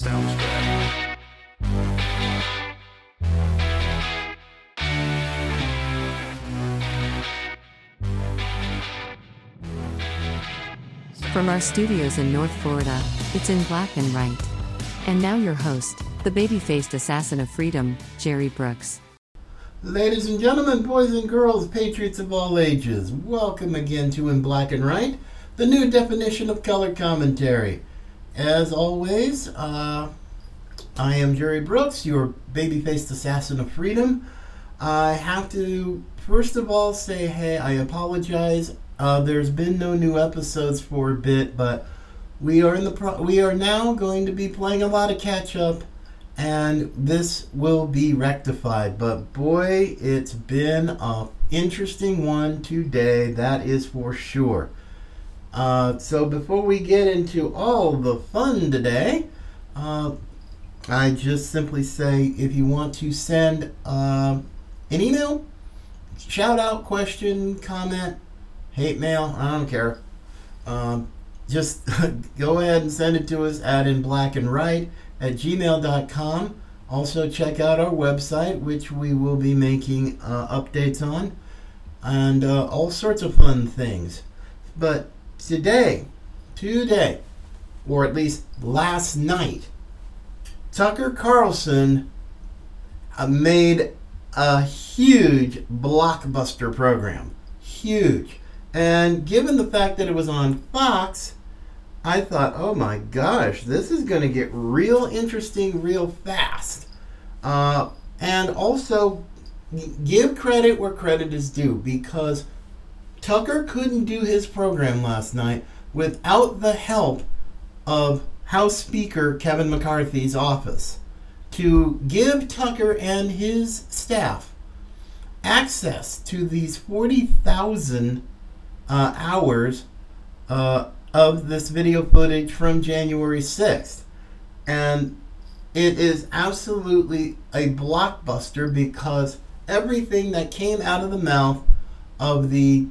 Sounds good. From our studios in North Florida, it's in black and white. And now your host, the baby faced assassin of freedom, Jerry Brooks. Ladies and gentlemen, boys and girls, patriots of all ages, welcome again to In Black and White, the new definition of color commentary. As always, uh, I am Jerry Brooks, your baby faced assassin of freedom. I have to, first of all, say, hey, I apologize. Uh, there's been no new episodes for a bit, but we are in the pro- we are now going to be playing a lot of catch up and this will be rectified. But boy, it's been a interesting one today. That is for sure. Uh, so before we get into all the fun today, uh, I just simply say if you want to send uh, an email, shout out, question, comment, hate mail, I don't care. Um, just go ahead and send it to us at in black and right at gmail.com. Also, check out our website, which we will be making uh, updates on, and uh, all sorts of fun things. But today, today, or at least last night, Tucker Carlson uh, made a huge blockbuster program. Huge. And given the fact that it was on Fox, I thought, oh my gosh, this is going to get real interesting real fast. Uh, and also, give credit where credit is due because Tucker couldn't do his program last night without the help of House Speaker Kevin McCarthy's office to give Tucker and his staff access to these 40,000 uh, hours uh, of this video footage from January 6th. And it is absolutely a blockbuster because everything that came out of the mouth of the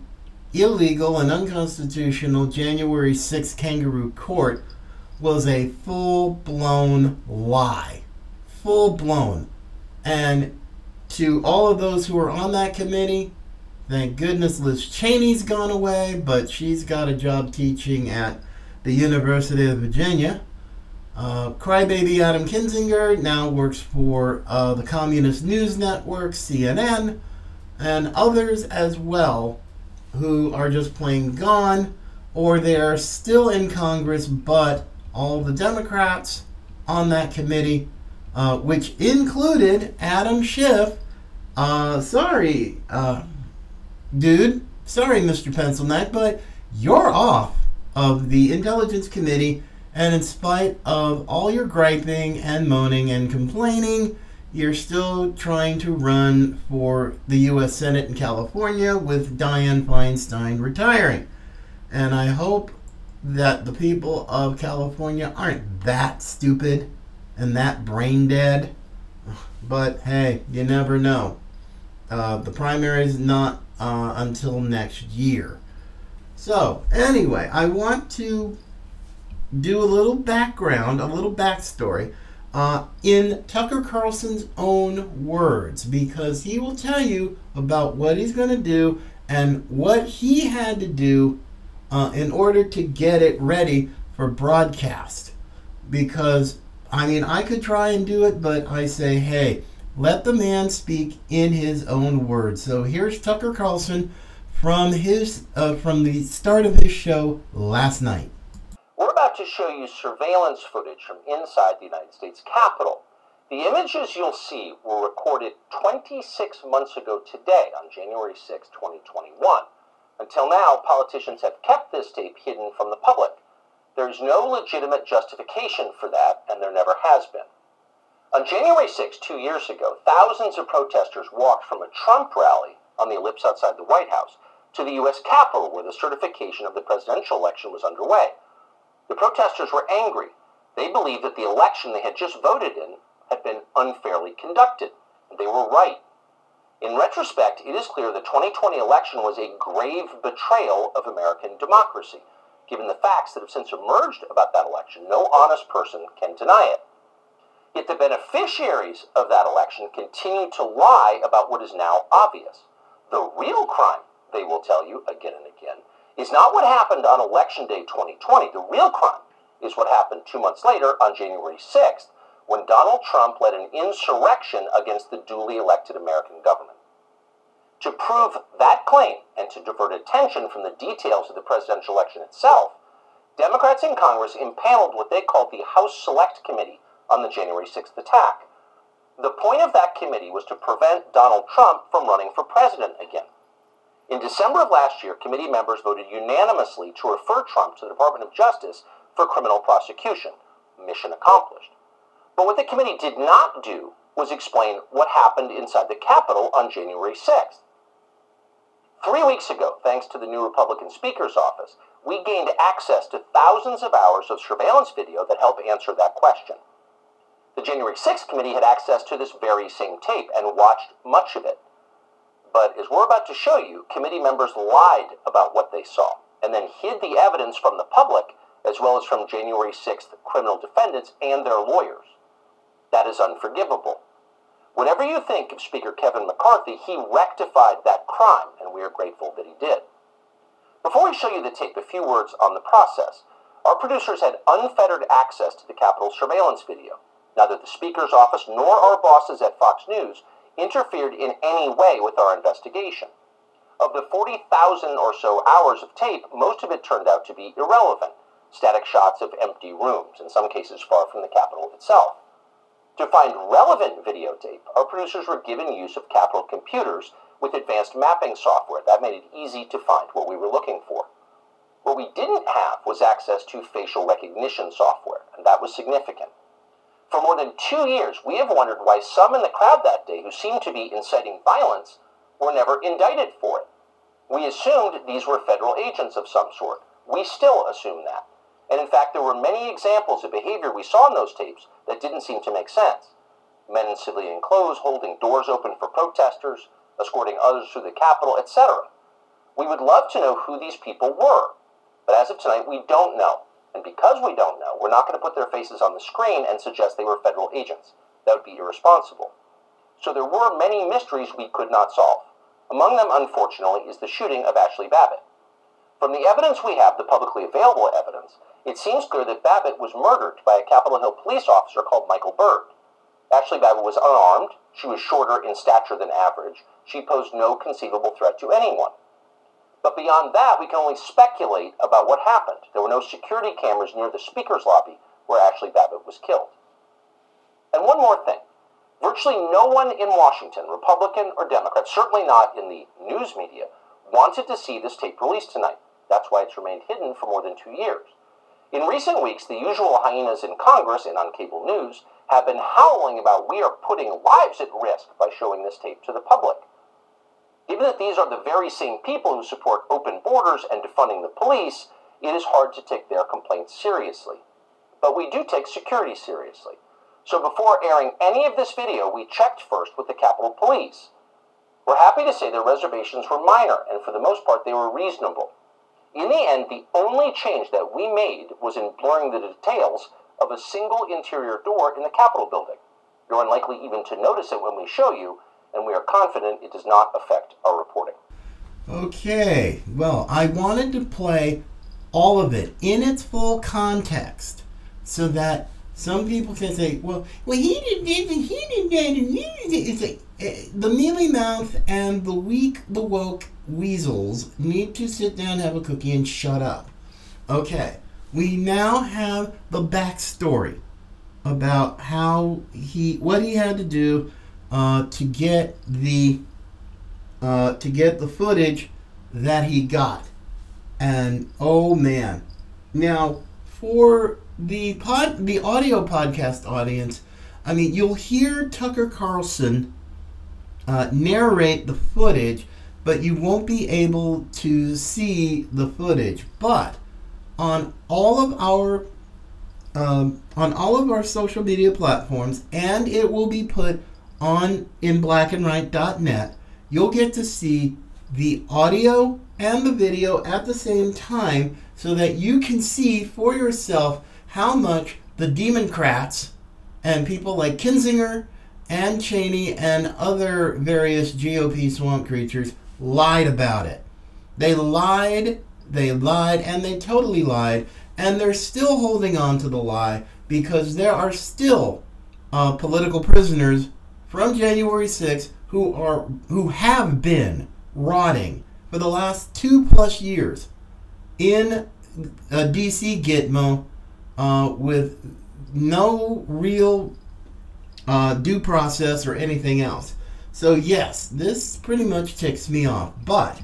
illegal and unconstitutional January 6th kangaroo court was a full blown lie. Full blown. And to all of those who are on that committee, thank goodness Liz Cheney's gone away, but she's got a job teaching at the University of Virginia. Uh, crybaby Adam Kinzinger now works for uh, the Communist News Network, CNN, and others as well who are just plain gone or they are still in Congress, but all the Democrats on that committee, uh, which included Adam Schiff. Uh, sorry, uh, dude. Sorry, Mr. Pencil Neck, but you're off of the Intelligence Committee, and in spite of all your griping and moaning and complaining, you're still trying to run for the U.S. Senate in California with Dianne Feinstein retiring. And I hope that the people of California aren't that stupid and that brain dead. But hey, you never know. Uh, the primary is not uh, until next year. So, anyway, I want to do a little background, a little backstory uh, in Tucker Carlson's own words because he will tell you about what he's going to do and what he had to do uh, in order to get it ready for broadcast. Because, I mean, I could try and do it, but I say, hey, let the man speak in his own words. So here's Tucker Carlson from his uh, from the start of his show last night. About to show you surveillance footage from inside the United States Capitol. The images you'll see were recorded 26 months ago today, on January 6, 2021. Until now, politicians have kept this tape hidden from the public. There's no legitimate justification for that, and there never has been. On January 6, two years ago, thousands of protesters walked from a Trump rally on the ellipse outside the White House to the U.S. Capitol, where the certification of the presidential election was underway. The protesters were angry. They believed that the election they had just voted in had been unfairly conducted, they were right. In retrospect, it is clear the 2020 election was a grave betrayal of American democracy. Given the facts that have since emerged about that election, no honest person can deny it. Yet the beneficiaries of that election continue to lie about what is now obvious. The real crime, they will tell you again and again, is not what happened on Election Day 2020. The real crime is what happened two months later on January 6th when Donald Trump led an insurrection against the duly elected American government. To prove that claim and to divert attention from the details of the presidential election itself, Democrats in Congress impaneled what they called the House Select Committee on the January 6th attack. The point of that committee was to prevent Donald Trump from running for president again. In December of last year, committee members voted unanimously to refer Trump to the Department of Justice for criminal prosecution. Mission accomplished. But what the committee did not do was explain what happened inside the Capitol on January 6th. Three weeks ago, thanks to the new Republican Speaker's office, we gained access to thousands of hours of surveillance video that help answer that question. The January 6th committee had access to this very same tape and watched much of it. But as we're about to show you, committee members lied about what they saw and then hid the evidence from the public as well as from January 6th criminal defendants and their lawyers. That is unforgivable. Whatever you think of Speaker Kevin McCarthy, he rectified that crime, and we are grateful that he did. Before we show you the tape, a few words on the process. Our producers had unfettered access to the Capitol surveillance video. Neither the Speaker's office nor our bosses at Fox News interfered in any way with our investigation. Of the 40,000 or so hours of tape, most of it turned out to be irrelevant static shots of empty rooms, in some cases far from the Capitol itself. To find relevant videotape, our producers were given use of Capitol computers with advanced mapping software. That made it easy to find what we were looking for. What we didn't have was access to facial recognition software, and that was significant. For more than two years, we have wondered why some in the crowd that day who seemed to be inciting violence were never indicted for it. We assumed these were federal agents of some sort. We still assume that. And in fact, there were many examples of behavior we saw in those tapes that didn't seem to make sense. Men in civilian clothes holding doors open for protesters, escorting others through the Capitol, etc. We would love to know who these people were, but as of tonight, we don't know. And because we don't know, we're not going to put their faces on the screen and suggest they were federal agents. That would be irresponsible. So there were many mysteries we could not solve. Among them, unfortunately, is the shooting of Ashli Babbitt. From the evidence we have, the publicly available evidence, it seems clear that Babbitt was murdered by a Capitol Hill police officer called Michael Byrd. Ashli Babbitt was unarmed, she was shorter in stature than average, she posed no conceivable threat to anyone. But beyond that, we can only speculate about what happened. There were no security cameras near the speaker's lobby where Ashli Babbitt was killed. And one more thing. Virtually no one in Washington, Republican or Democrat, certainly not in the news media, wanted to see this tape released tonight. That's why it's remained hidden for more than two years. In recent weeks, the usual hyenas in Congress and on cable news have been howling about we are putting lives at risk by showing this tape to the public. Given that these are the very same people who support open borders and defunding the police, it is hard to take their complaints seriously. But we do take security seriously. So before airing any of this video, we checked first with the Capitol Police. We're happy to say their reservations were minor, and for the most part, they were reasonable. In the end, the only change that we made was in blurring the details of a single interior door in the Capitol building. You're unlikely even to notice it when we show you, and we are confident it does not affect our reporting. Okay, well, I wanted to play all of it in its full context so that some people can say, well, well, he did this and he did that and he did that. It's like, uh, the mealy mouth and the weak, the woke weasels need to sit down, have a cookie, and shut up. Okay, we now have the backstory about how he, what he had to do uh, to get the, uh, to get the footage that he got, and oh man, now for the pod, the audio podcast audience, I mean, you'll hear Tucker Carlson uh, narrate the footage but you won't be able to see the footage. But on all of our um, on all of our social media platforms, and it will be put on in blackandright.net, you'll get to see the audio and the video at the same time so that you can see for yourself how much the Democrats and people like Kinzinger and Cheney and other various GOP swamp creatures lied about it. They lied, they lied, and they totally lied, and they're still holding on to the lie because there are still uh, political prisoners from January 6th who are who have been rotting for the last two plus years in a DC Gitmo uh, with no real uh, due process or anything else. So yes, this pretty much ticks me off. But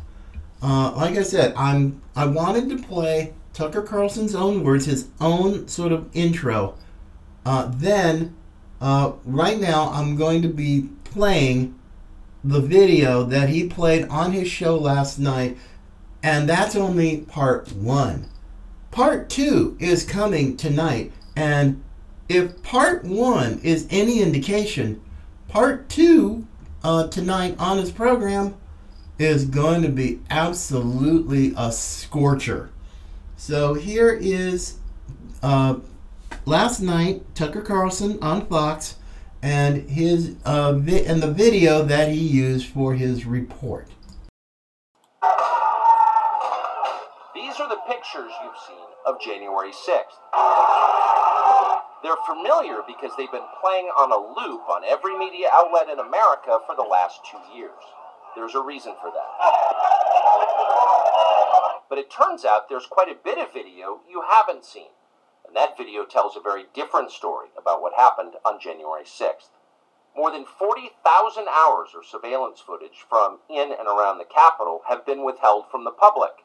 uh, like I said, I'm I wanted to play Tucker Carlson's own words, his own sort of intro. Uh, then, uh, right now, I'm going to be playing the video that he played on his show last night, and that's only part one. Part two is coming tonight, and if part one is any indication, part two uh, tonight on his program is going to be absolutely a scorcher. So here is uh, last night Tucker Carlson on Fox and his uh, vi- and the video that he used for his report. These are the pictures you've seen of January 6th. They're familiar because they've been playing on a loop on every media outlet in America for the last two years. There's a reason for that. But it turns out there's quite a bit of video you haven't seen. That video tells a very different story about what happened on January 6th. More than 40,000 hours of surveillance footage from in and around the Capitol have been withheld from the public.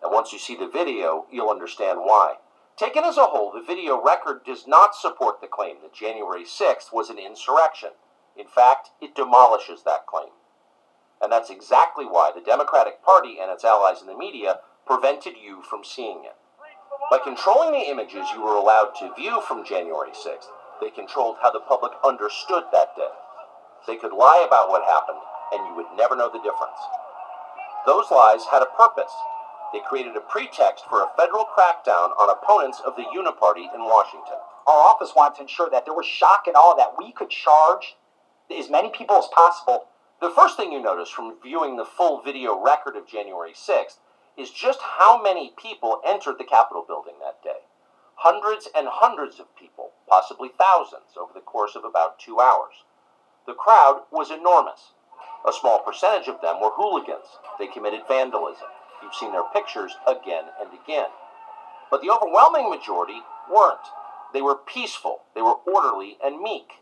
And once you see the video, you'll understand why. Taken as a whole, the video record does not support the claim that January 6th was an insurrection. In fact, it demolishes that claim. And that's exactly why the Democratic Party and its allies in the media prevented you from seeing it. By controlling the images you were allowed to view from January 6th, they controlled how the public understood that day. They could lie about what happened, and you would never know the difference. Those lies had a purpose. They created a pretext for a federal crackdown on opponents of the Uniparty in Washington. Our office wanted to ensure that there was shock and awe that we could charge as many people as possible. The first thing you notice from viewing the full video record of January 6th is just how many people entered the Capitol building that day. Hundreds and hundreds of people, possibly thousands, over the course of about two hours. The crowd was enormous. A small percentage of them were hooligans. They committed vandalism. You've seen their pictures again and again. But the overwhelming majority weren't. They were peaceful, they were orderly and meek.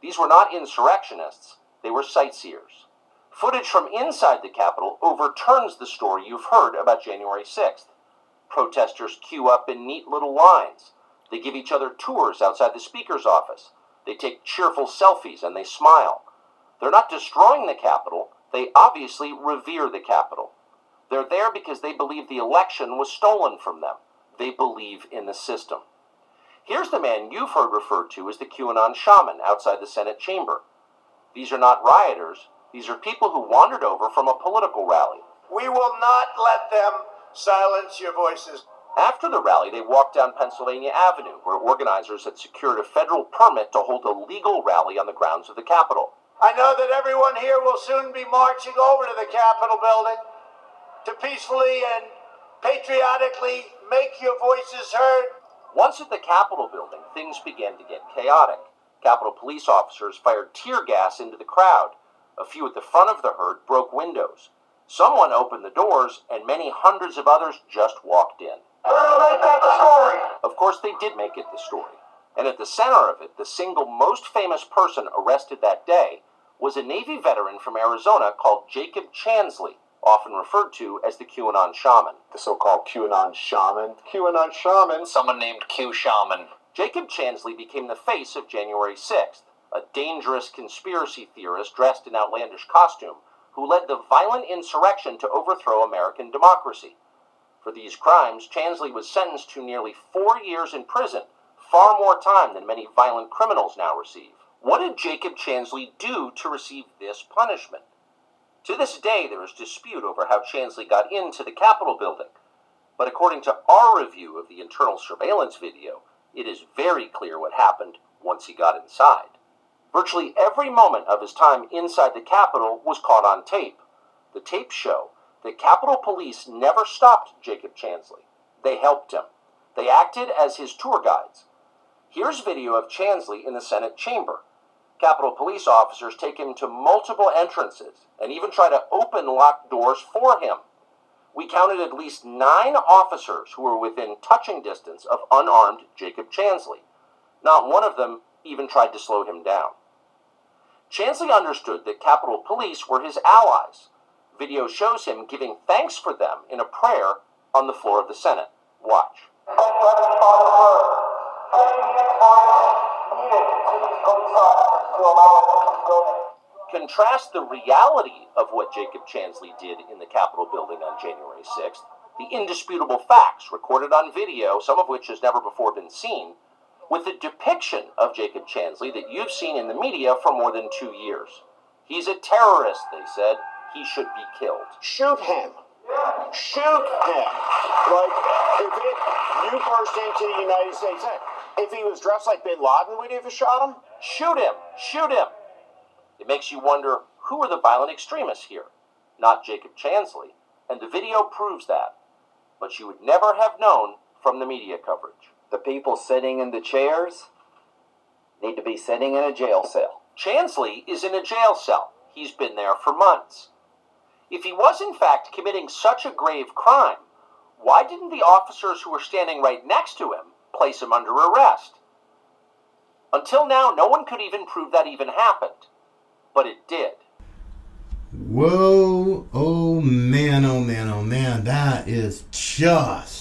These were not insurrectionists, they were sightseers. Footage from inside the Capitol overturns the story you've heard about January 6th. Protesters queue up in neat little lines. They give each other tours outside the Speaker's office. They take cheerful selfies and they smile. They're not destroying the Capitol, they obviously revere the Capitol. They're there because they believe the election was stolen from them. They believe in the system. Here's the man you've heard referred to as the QAnon shaman outside the Senate chamber. These are not rioters, these are people who wandered over from a political rally. We will not let them silence your voices. After the rally, they walked down Pennsylvania Avenue, where organizers had secured a federal permit to hold a legal rally on the grounds of the Capitol. I know that everyone here will soon be marching over to the Capitol building to peacefully and patriotically make your voices heard. Once at the Capitol building, things began to get chaotic. Capitol police officers fired tear gas into the crowd. A few at the front of the herd broke windows. Someone opened the doors, and many hundreds of others just walked in. We're gonna make that the story. Of course, they did make it the story. And at the center of it, the single most famous person arrested that day was a Navy veteran from Arizona called Jacob Chansley, often referred to as the QAnon shaman. the so-called QAnon shaman. QAnon shaman. Someone named Q Shaman. Jacob Chansley became the face of January 6th, a dangerous conspiracy theorist dressed in outlandish costume who led the violent insurrection to overthrow American democracy. For these crimes, Chansley was sentenced to nearly four years in prison, far more time than many violent criminals now receive. What did Jacob Chansley do to receive this punishment? To this day, there is dispute over how Chansley got into the Capitol building. But according to our review of the internal surveillance video, it is very clear what happened once he got inside. Virtually every moment of his time inside the Capitol was caught on tape. The tapes show that Capitol Police never stopped Jacob Chansley. They helped him. They acted as his tour guides. Here's video of Chansley in the Senate chamber. Capitol Police officers take him to multiple entrances and even try to open locked doors for him. We counted at least nine officers who were within touching distance of unarmed Jacob Chansley. Not one of them even tried to slow him down. Chansley understood that Capitol Police were his allies. Video shows him giving thanks for them in a prayer on the floor of the Senate. Watch. Contrast the reality of what Jacob Chansley did in the Capitol building on January 6th, the indisputable facts recorded on video, some of which has never before been seen, with the depiction of Jacob Chansley that you've seen in the media for more than two years. He's a terrorist, they said. He should be killed. Shoot him. Shoot him. Like, if it, you burst into the United States, if he was dressed like Bin Laden, would you have shot him? Shoot him! Shoot him! It makes you wonder who are the violent extremists here? Not Jacob Chansley, and the video proves that. But you would never have known from the media coverage. The people sitting in the chairs need to be sitting in a jail cell. Chansley is in a jail cell. He's been there for months. If he was in fact committing such a grave crime, why didn't the officers who were standing right next to him place him under arrest? Until now, no one could even prove that even happened. But it did. Whoa, oh man, oh man, oh man, that is just.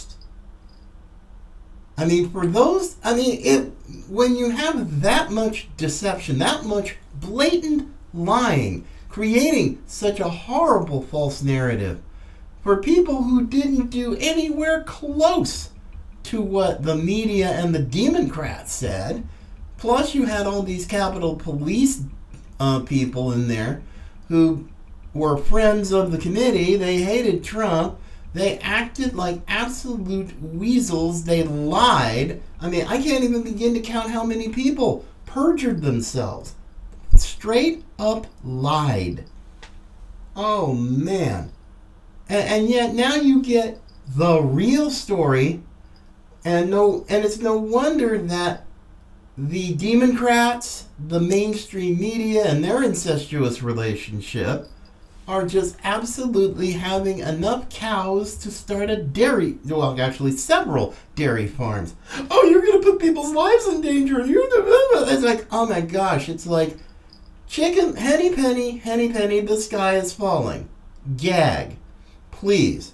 I mean, for those, I mean, it when you have that much deception, that much blatant lying, creating such a horrible false narrative for people who didn't do anywhere close to what the media and the Democrats said. Plus, you had all these Capitol Police uh, people in there who were friends of the committee. They hated Trump. They acted like absolute weasels. They lied. I mean, I can't even begin to count how many people perjured themselves. Straight up lied. Oh, man. And, and yet now you get the real story. And no, and it's no wonder that the Democrats, the mainstream media, and their incestuous relationship are just absolutely having enough cows to start a dairy, well, actually several dairy farms. Oh, you're going to put people's lives in danger. You're. it's like, oh my gosh, it's like chicken, henny penny, henny penny, the sky is falling. Gag. Please.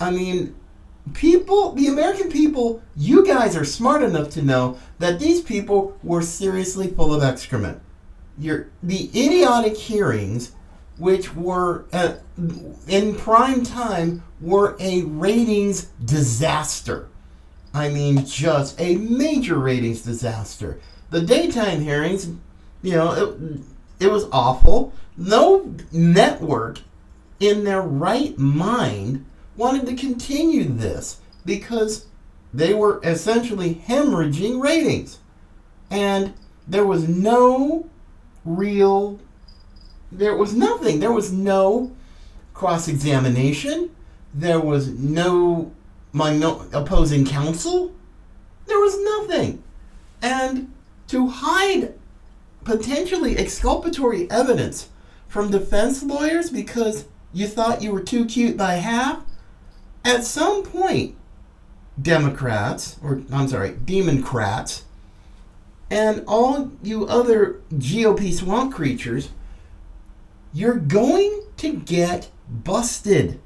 I mean, people, the American people, you guys are smart enough to know that these people were seriously full of excrement. Your, the idiotic hearings, which were uh, in prime time, were a ratings disaster. I mean, just a major ratings disaster. The daytime hearings, you know, it, it was awful. No network in their right mind wanted to continue this because they were essentially hemorrhaging ratings. And there was no real, there was nothing. There was no cross examination. There was no minor, opposing counsel. There was nothing. And to hide potentially exculpatory evidence from defense lawyers because you thought you were too cute by half, at some point, Democrats, or I'm sorry, Democrats, and all you other GOP swamp creatures, you're going to get busted.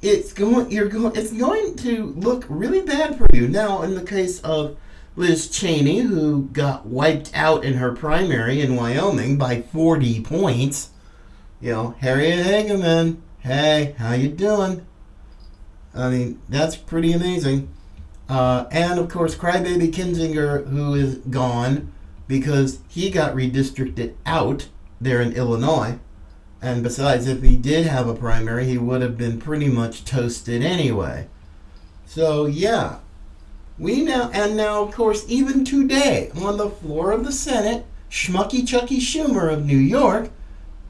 It's going you're going it's going to look really bad for you. Now in the case of Liz Cheney, who got wiped out in her primary in Wyoming by 40 points, you know, Harriet Hageman, hey, how you doing? I mean, that's pretty amazing. Uh, and of course, Crybaby Kinzinger, who is gone because he got redistricted out there in Illinois. And besides, if he did have a primary, he would have been pretty much toasted anyway. So, yeah. We now, and now, of course, even today, on the floor of the Senate, Schmucky Chucky Schumer of New York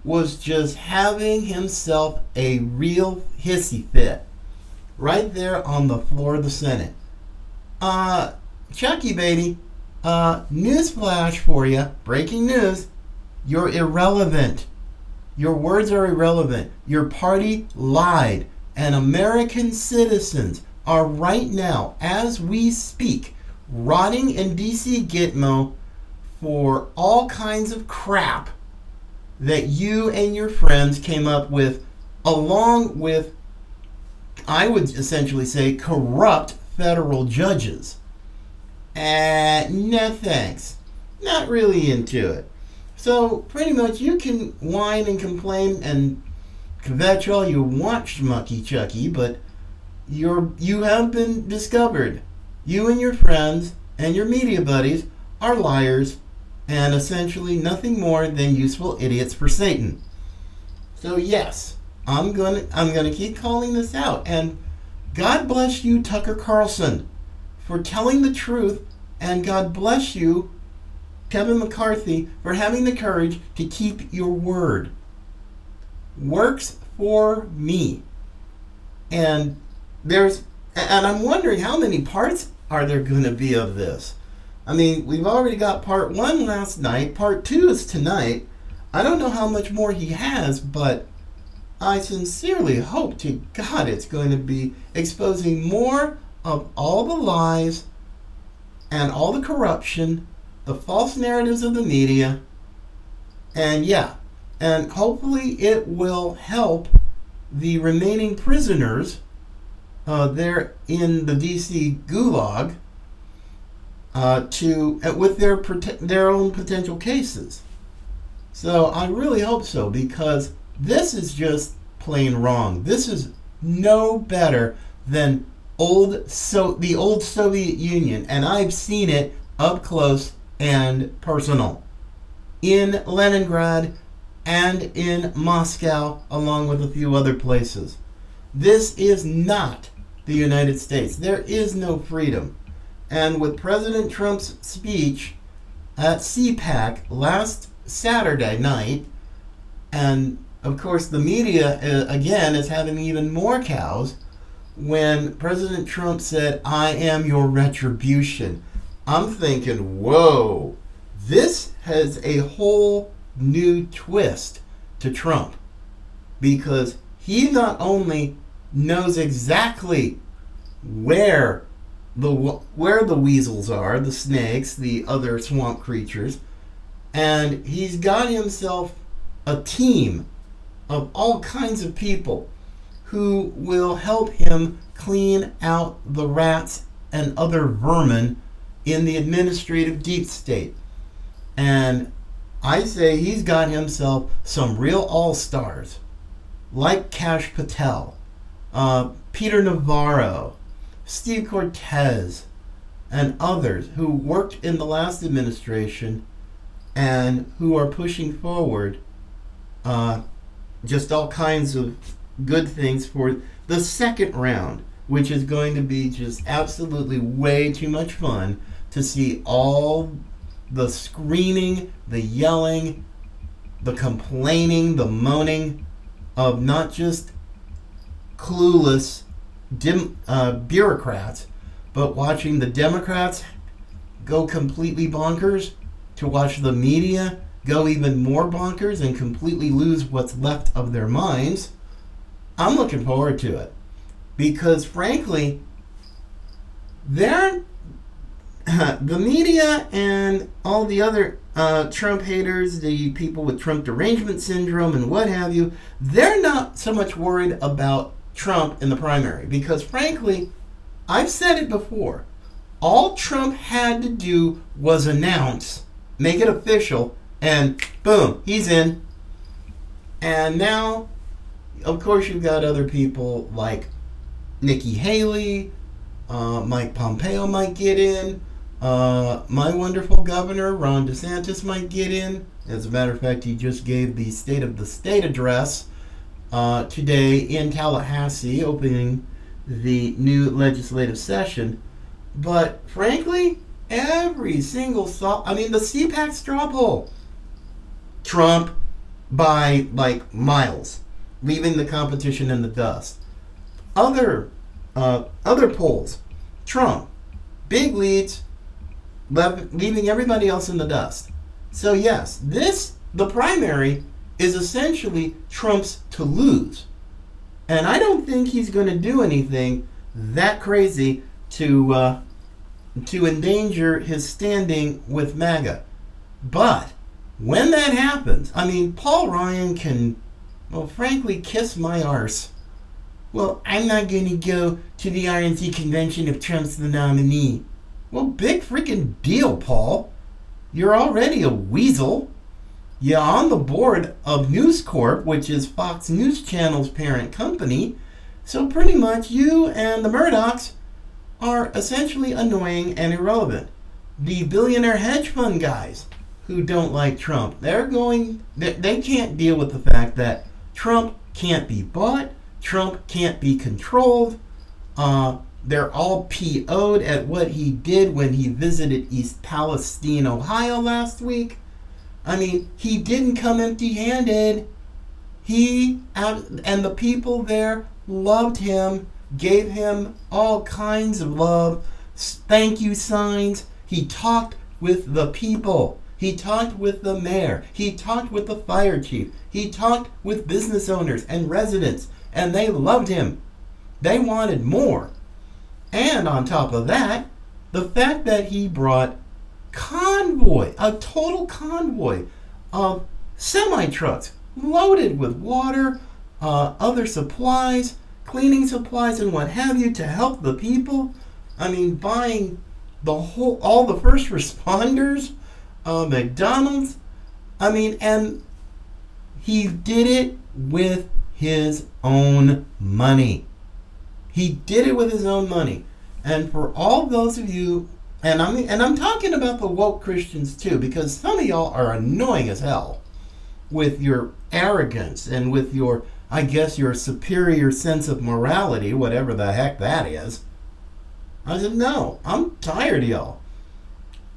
was just having himself a real hissy fit right there on the floor of the Senate. Uh, Chucky, baby, uh, newsflash for you, breaking news, you're irrelevant. Your words are irrelevant. Your party lied. And American citizens are right now, as we speak, rotting in DC Gitmo for all kinds of crap that you and your friends came up with, along with, I would essentially say, corrupt federal judges. And no thanks. Not really into it. So pretty much you can whine and complain and kvetch all you want, Schmucky Chucky, but you're you have been discovered. You and your friends and your media buddies are liars and essentially nothing more than useful idiots for Satan. So yes, I'm gonna I'm gonna keep calling this out. And God bless you, Tucker Carlson, for telling the truth, and God bless you, Kevin McCarthy, for having the courage to keep your word. Works for me. And there's and I'm wondering how many parts are there going to be of this? I mean, we've already got part one last night. Part two is tonight. I don't know how much more he has, but I sincerely hope to God it's going to be exposing more of all the lies and all the corruption, the false narratives of the media. And yeah, and hopefully it will help the remaining prisoners uh, there in the DC gulag uh, to uh, with their their own potential cases. So I really hope so because this is just plain wrong. This is no better than old so the old Soviet Union, and I've seen it up close and personal in Leningrad and in Moscow, along with a few other places. This is not the United States. There is no freedom. And with President Trump's speech at CPAC last Saturday night, and of course the media uh, again is having even more cows when President Trump said, I am your retribution. I'm thinking, whoa, this has a whole new twist to Trump. Because he not only knows exactly where the where the weasels are, the snakes, the other swamp creatures, and he's got himself a team of all kinds of people who will help him clean out the rats and other vermin in the administrative deep state. And I say he's got himself some real all stars, like Kash Patel, uh, Peter Navarro, Steve Cortes, and others who worked in the last administration and who are pushing forward uh, just all kinds of good things for the second round, which is going to be just absolutely way too much fun to see all the screaming, the yelling, the complaining, the moaning of not just clueless dim, uh, bureaucrats, but watching the Democrats go completely bonkers, to watch the media go even more bonkers and completely lose what's left of their minds, I'm looking forward to it. Because frankly, they're the media and all the other uh, Trump haters, the people with Trump derangement syndrome and what have you, they're not so much worried about Trump in the primary because, frankly, I've said it before. All Trump had to do was announce, make it official, and boom, he's in. And now, of course, you've got other people like Nikki Haley, uh, Mike Pompeo might get in, uh, my wonderful governor, Ron DeSantis, might get in. As a matter of fact, he just gave the State of the State address uh, today in Tallahassee, opening the new legislative session. But frankly, every single thought, I mean, the CPAC straw poll, Trump by like miles, leaving the competition in the dust. Other, uh, other polls, Trump, big leads, leaving everybody else in the dust. So yes, this the primary is essentially Trump's to lose, and I don't think he's going to do anything that crazy to uh, to endanger his standing with MAGA. But when that happens, I mean, Paul Ryan can, well, frankly, kiss my arse. Well, I'm not going to go to the RNC convention if Trump's the nominee. Well, big freaking deal, Paul. You're already a weasel. You're on the board of News Corp, which is Fox News Channel's parent company. So pretty much you and the Murdochs are essentially annoying and irrelevant. The billionaire hedge fund guys who don't like Trump, they're going, they, can't deal with the fact that Trump can't be bought, Trump can't be controlled. Uh, they're all PO'd at what he did when he visited East Palestine, Ohio last week. I mean, he didn't come empty handed. He and the people there loved him, gave him all kinds of love, thank you signs. He talked with the people. He talked with the mayor. He talked with the fire chief. He talked with business owners and residents, and they loved him. They wanted more. And on top of that, the fact that he brought convoy, a total convoy of semi trucks loaded with water, uh, other supplies, cleaning supplies, and what have you to help the people. I mean, buying the whole, all the first responders, uh, McDonald's. I mean, and he did it with his own money. He did it with his own money. And for all those of you, and I mean, and I'm talking about the woke Christians too, because some of y'all are annoying as hell with your arrogance and with your, I guess, your superior sense of morality, whatever the heck that is. I said, no, I'm tired of y'all.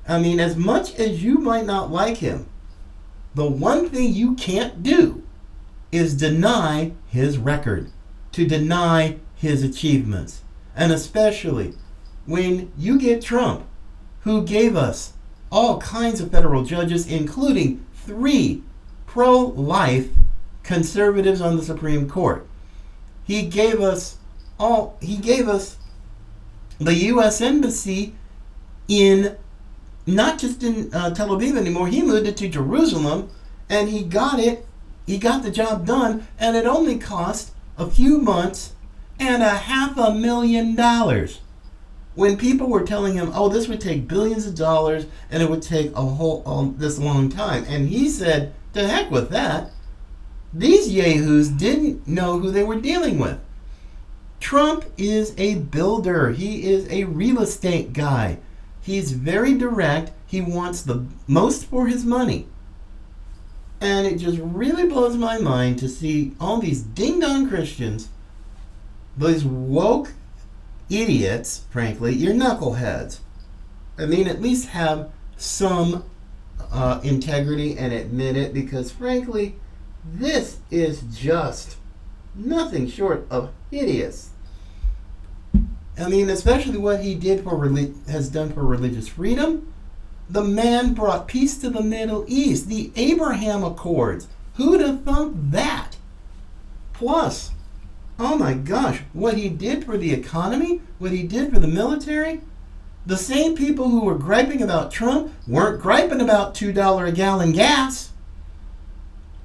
I mean, as much as you might not like him, the one thing you can't do is deny his record, to deny his achievements. And especially when you get Trump, who gave us all kinds of federal judges, including three pro life conservatives on the Supreme Court. He gave us all, he gave us the U.S. Embassy in, not just in uh, Tel Aviv anymore, he moved it to Jerusalem and he got it, he got the job done, and it only cost a few months and a half a million dollars. When people were telling him, "Oh, this would take billions of dollars and it would take a whole um, this long time," and he said, "To heck with that." These yahoos didn't know who they were dealing with. Trump is a builder. He is a real estate guy. He's very direct. He wants the most for his money. And it just really blows my mind to see all these ding dong Christians those woke idiots, frankly, you're knuckleheads. I mean, at least have some uh, integrity and admit it because, frankly, this is just nothing short of hideous. I mean, especially what he did for has done for religious freedom. The man brought peace to the Middle East. The Abraham Accords. Who'd have thunk that? Plus, oh my gosh, what he did for the economy, what he did for the military. The same people who were griping about Trump weren't griping about $2 a gallon gas.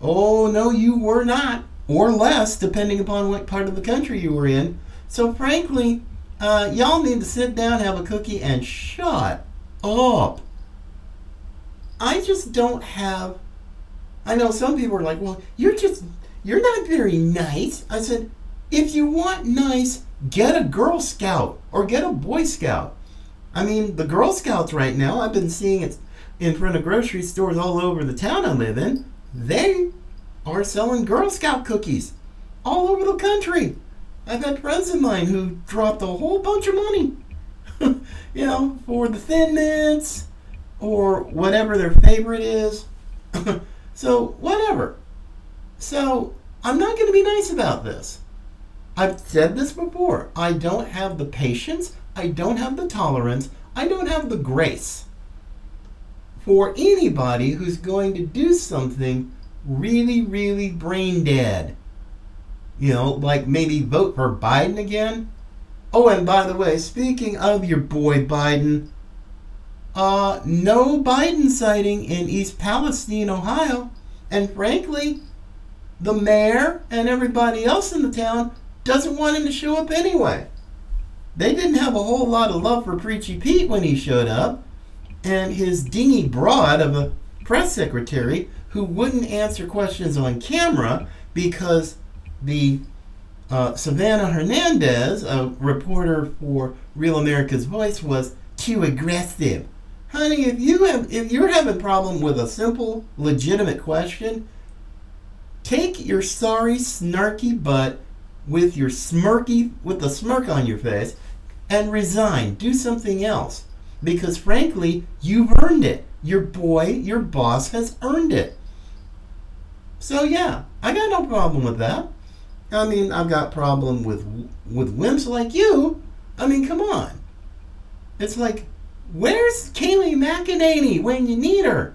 Oh, no, you were not. Or less, depending upon what part of the country you were in. So, frankly, uh, y'all need to sit down, have a cookie, and shut up. I just don't have. I know some people are like, well, you're just, you're not very nice. I said, if you want nice, get a Girl Scout or get a Boy Scout. I mean, the Girl Scouts right now, I've been seeing it in front of grocery stores all over the town I live in. They are selling Girl Scout cookies all over the country. I've had friends of mine who dropped a whole bunch of money you know, for the Thin Mints or whatever their favorite is. so, whatever. So, I'm not going to be nice about this. I've said this before. I don't have the patience, I don't have the tolerance, I don't have the grace for anybody who's going to do something really, really brain dead. You know, like maybe vote for Biden again. Oh, and by the way, speaking of your boy Biden, uh, no Biden sighting in East Palestine, Ohio. And frankly, the mayor and everybody else in the town doesn't want him to show up anyway. They didn't have a whole lot of love for Preachy Pete when he showed up, and his dingy broad of a press secretary who wouldn't answer questions on camera because the uh, Savannah Hernandez, a reporter for Real America's Voice, was too aggressive. Honey, if you have if you're having a problem with a simple, legitimate question, take your sorry, snarky butt with your smirky with the smirk on your face and resign. Do something else. Because frankly, you've earned it. Your boy, your boss has earned it. So yeah, I got no problem with that. I mean, I've got problem with with wimps like you. I mean, come on. It's like, where's Kayleigh McEnany when you need her?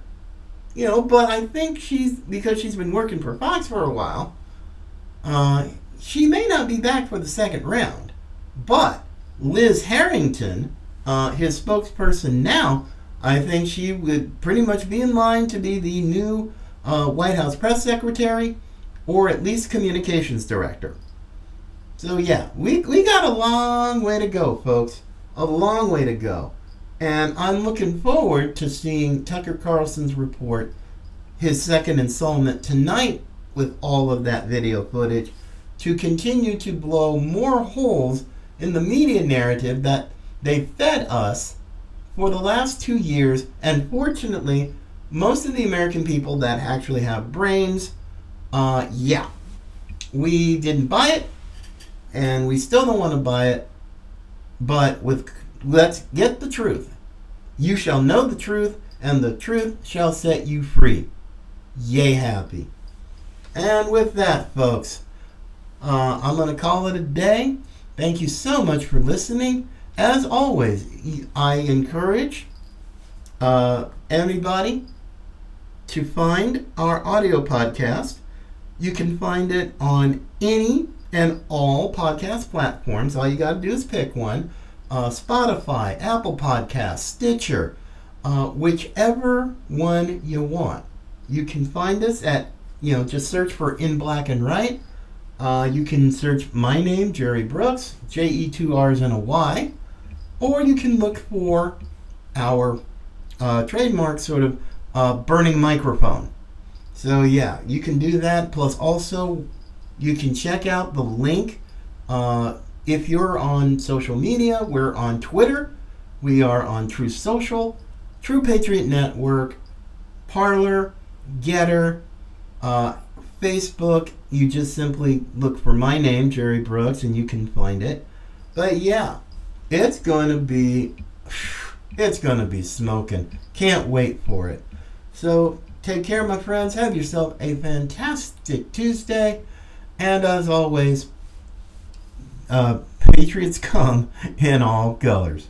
You know, but I think she's because she's been working for Fox for a while. Uh, she may not be back for the second round, but Liz Harrington, uh, his spokesperson now, I think she would pretty much be in line to be the new uh, White House press secretary or at least communications director. So, yeah, we, we got a long way to go, folks. A long way to go. And I'm looking forward to seeing Tucker Carlson's report, his second installment tonight, with all of that video footage, to continue to blow more holes in the media narrative that they fed us for the last two years. And fortunately, most of the American people that actually have brains, uh, yeah, we didn't buy it, and we still don't want to buy it. But with let's get the truth. You shall know the truth, and the truth shall set you free. Yay, happy. And with that, folks, uh, I'm going to call it a day. Thank you so much for listening. As always, I encourage uh, everybody to find our audio podcast. You can find it on any and all podcast platforms. All you got to do is pick one uh, Spotify, Apple Podcasts, Stitcher, uh, whichever one you want. You can find us at, you know, just search for In Black and Right. Uh, you can search my name, Jerry Brooks, J E 2 R's and a Y, or you can look for our uh, trademark sort of uh, burning microphone. So, yeah, you can do that. Plus, also, you can check out the link uh, if you're on social media, we're on Twitter, we are on True Social, True Patriot Network, Parler, Gettr, uh, Facebook. You just simply look for my name, Jerry Brooks, and you can find it. But yeah, it's going to be, it's going to be smoking. Can't wait for it. So take care, my friends. Have yourself a fantastic Tuesday. And as always, uh, Patriots come in all colors.